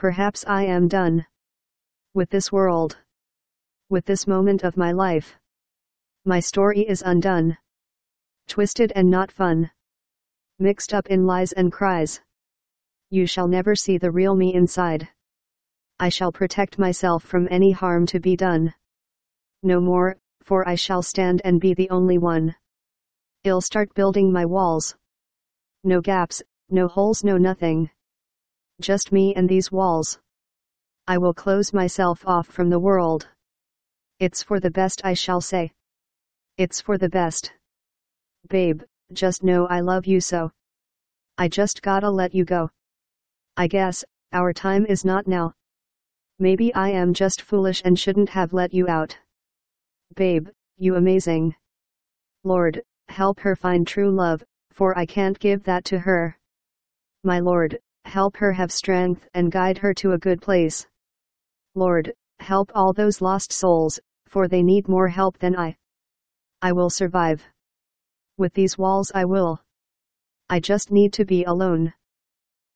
Perhaps I am done. With this world. With this moment of my life. My story is undone. Twisted and not fun. Mixed up in lies and cries. You shall never see the real me inside. I shall protect myself from any harm to be done. No more, for I shall stand and be the only one. I'll start building my walls. No gaps, no holes, no nothing. Just me and these walls. I will close myself off from the world. It's for the best, I shall say. It's for the best. Babe, just know I love you so. I just gotta let you go. I guess, our time is not now. Maybe I am just foolish and shouldn't have let you out. Babe, you amazing. Lord, help her find true love, for I can't give that to her. My Lord, help her have strength and guide her to a good place. Lord, help all those lost souls, for they need more help than I. I will survive. With these walls I will. I just need to be alone.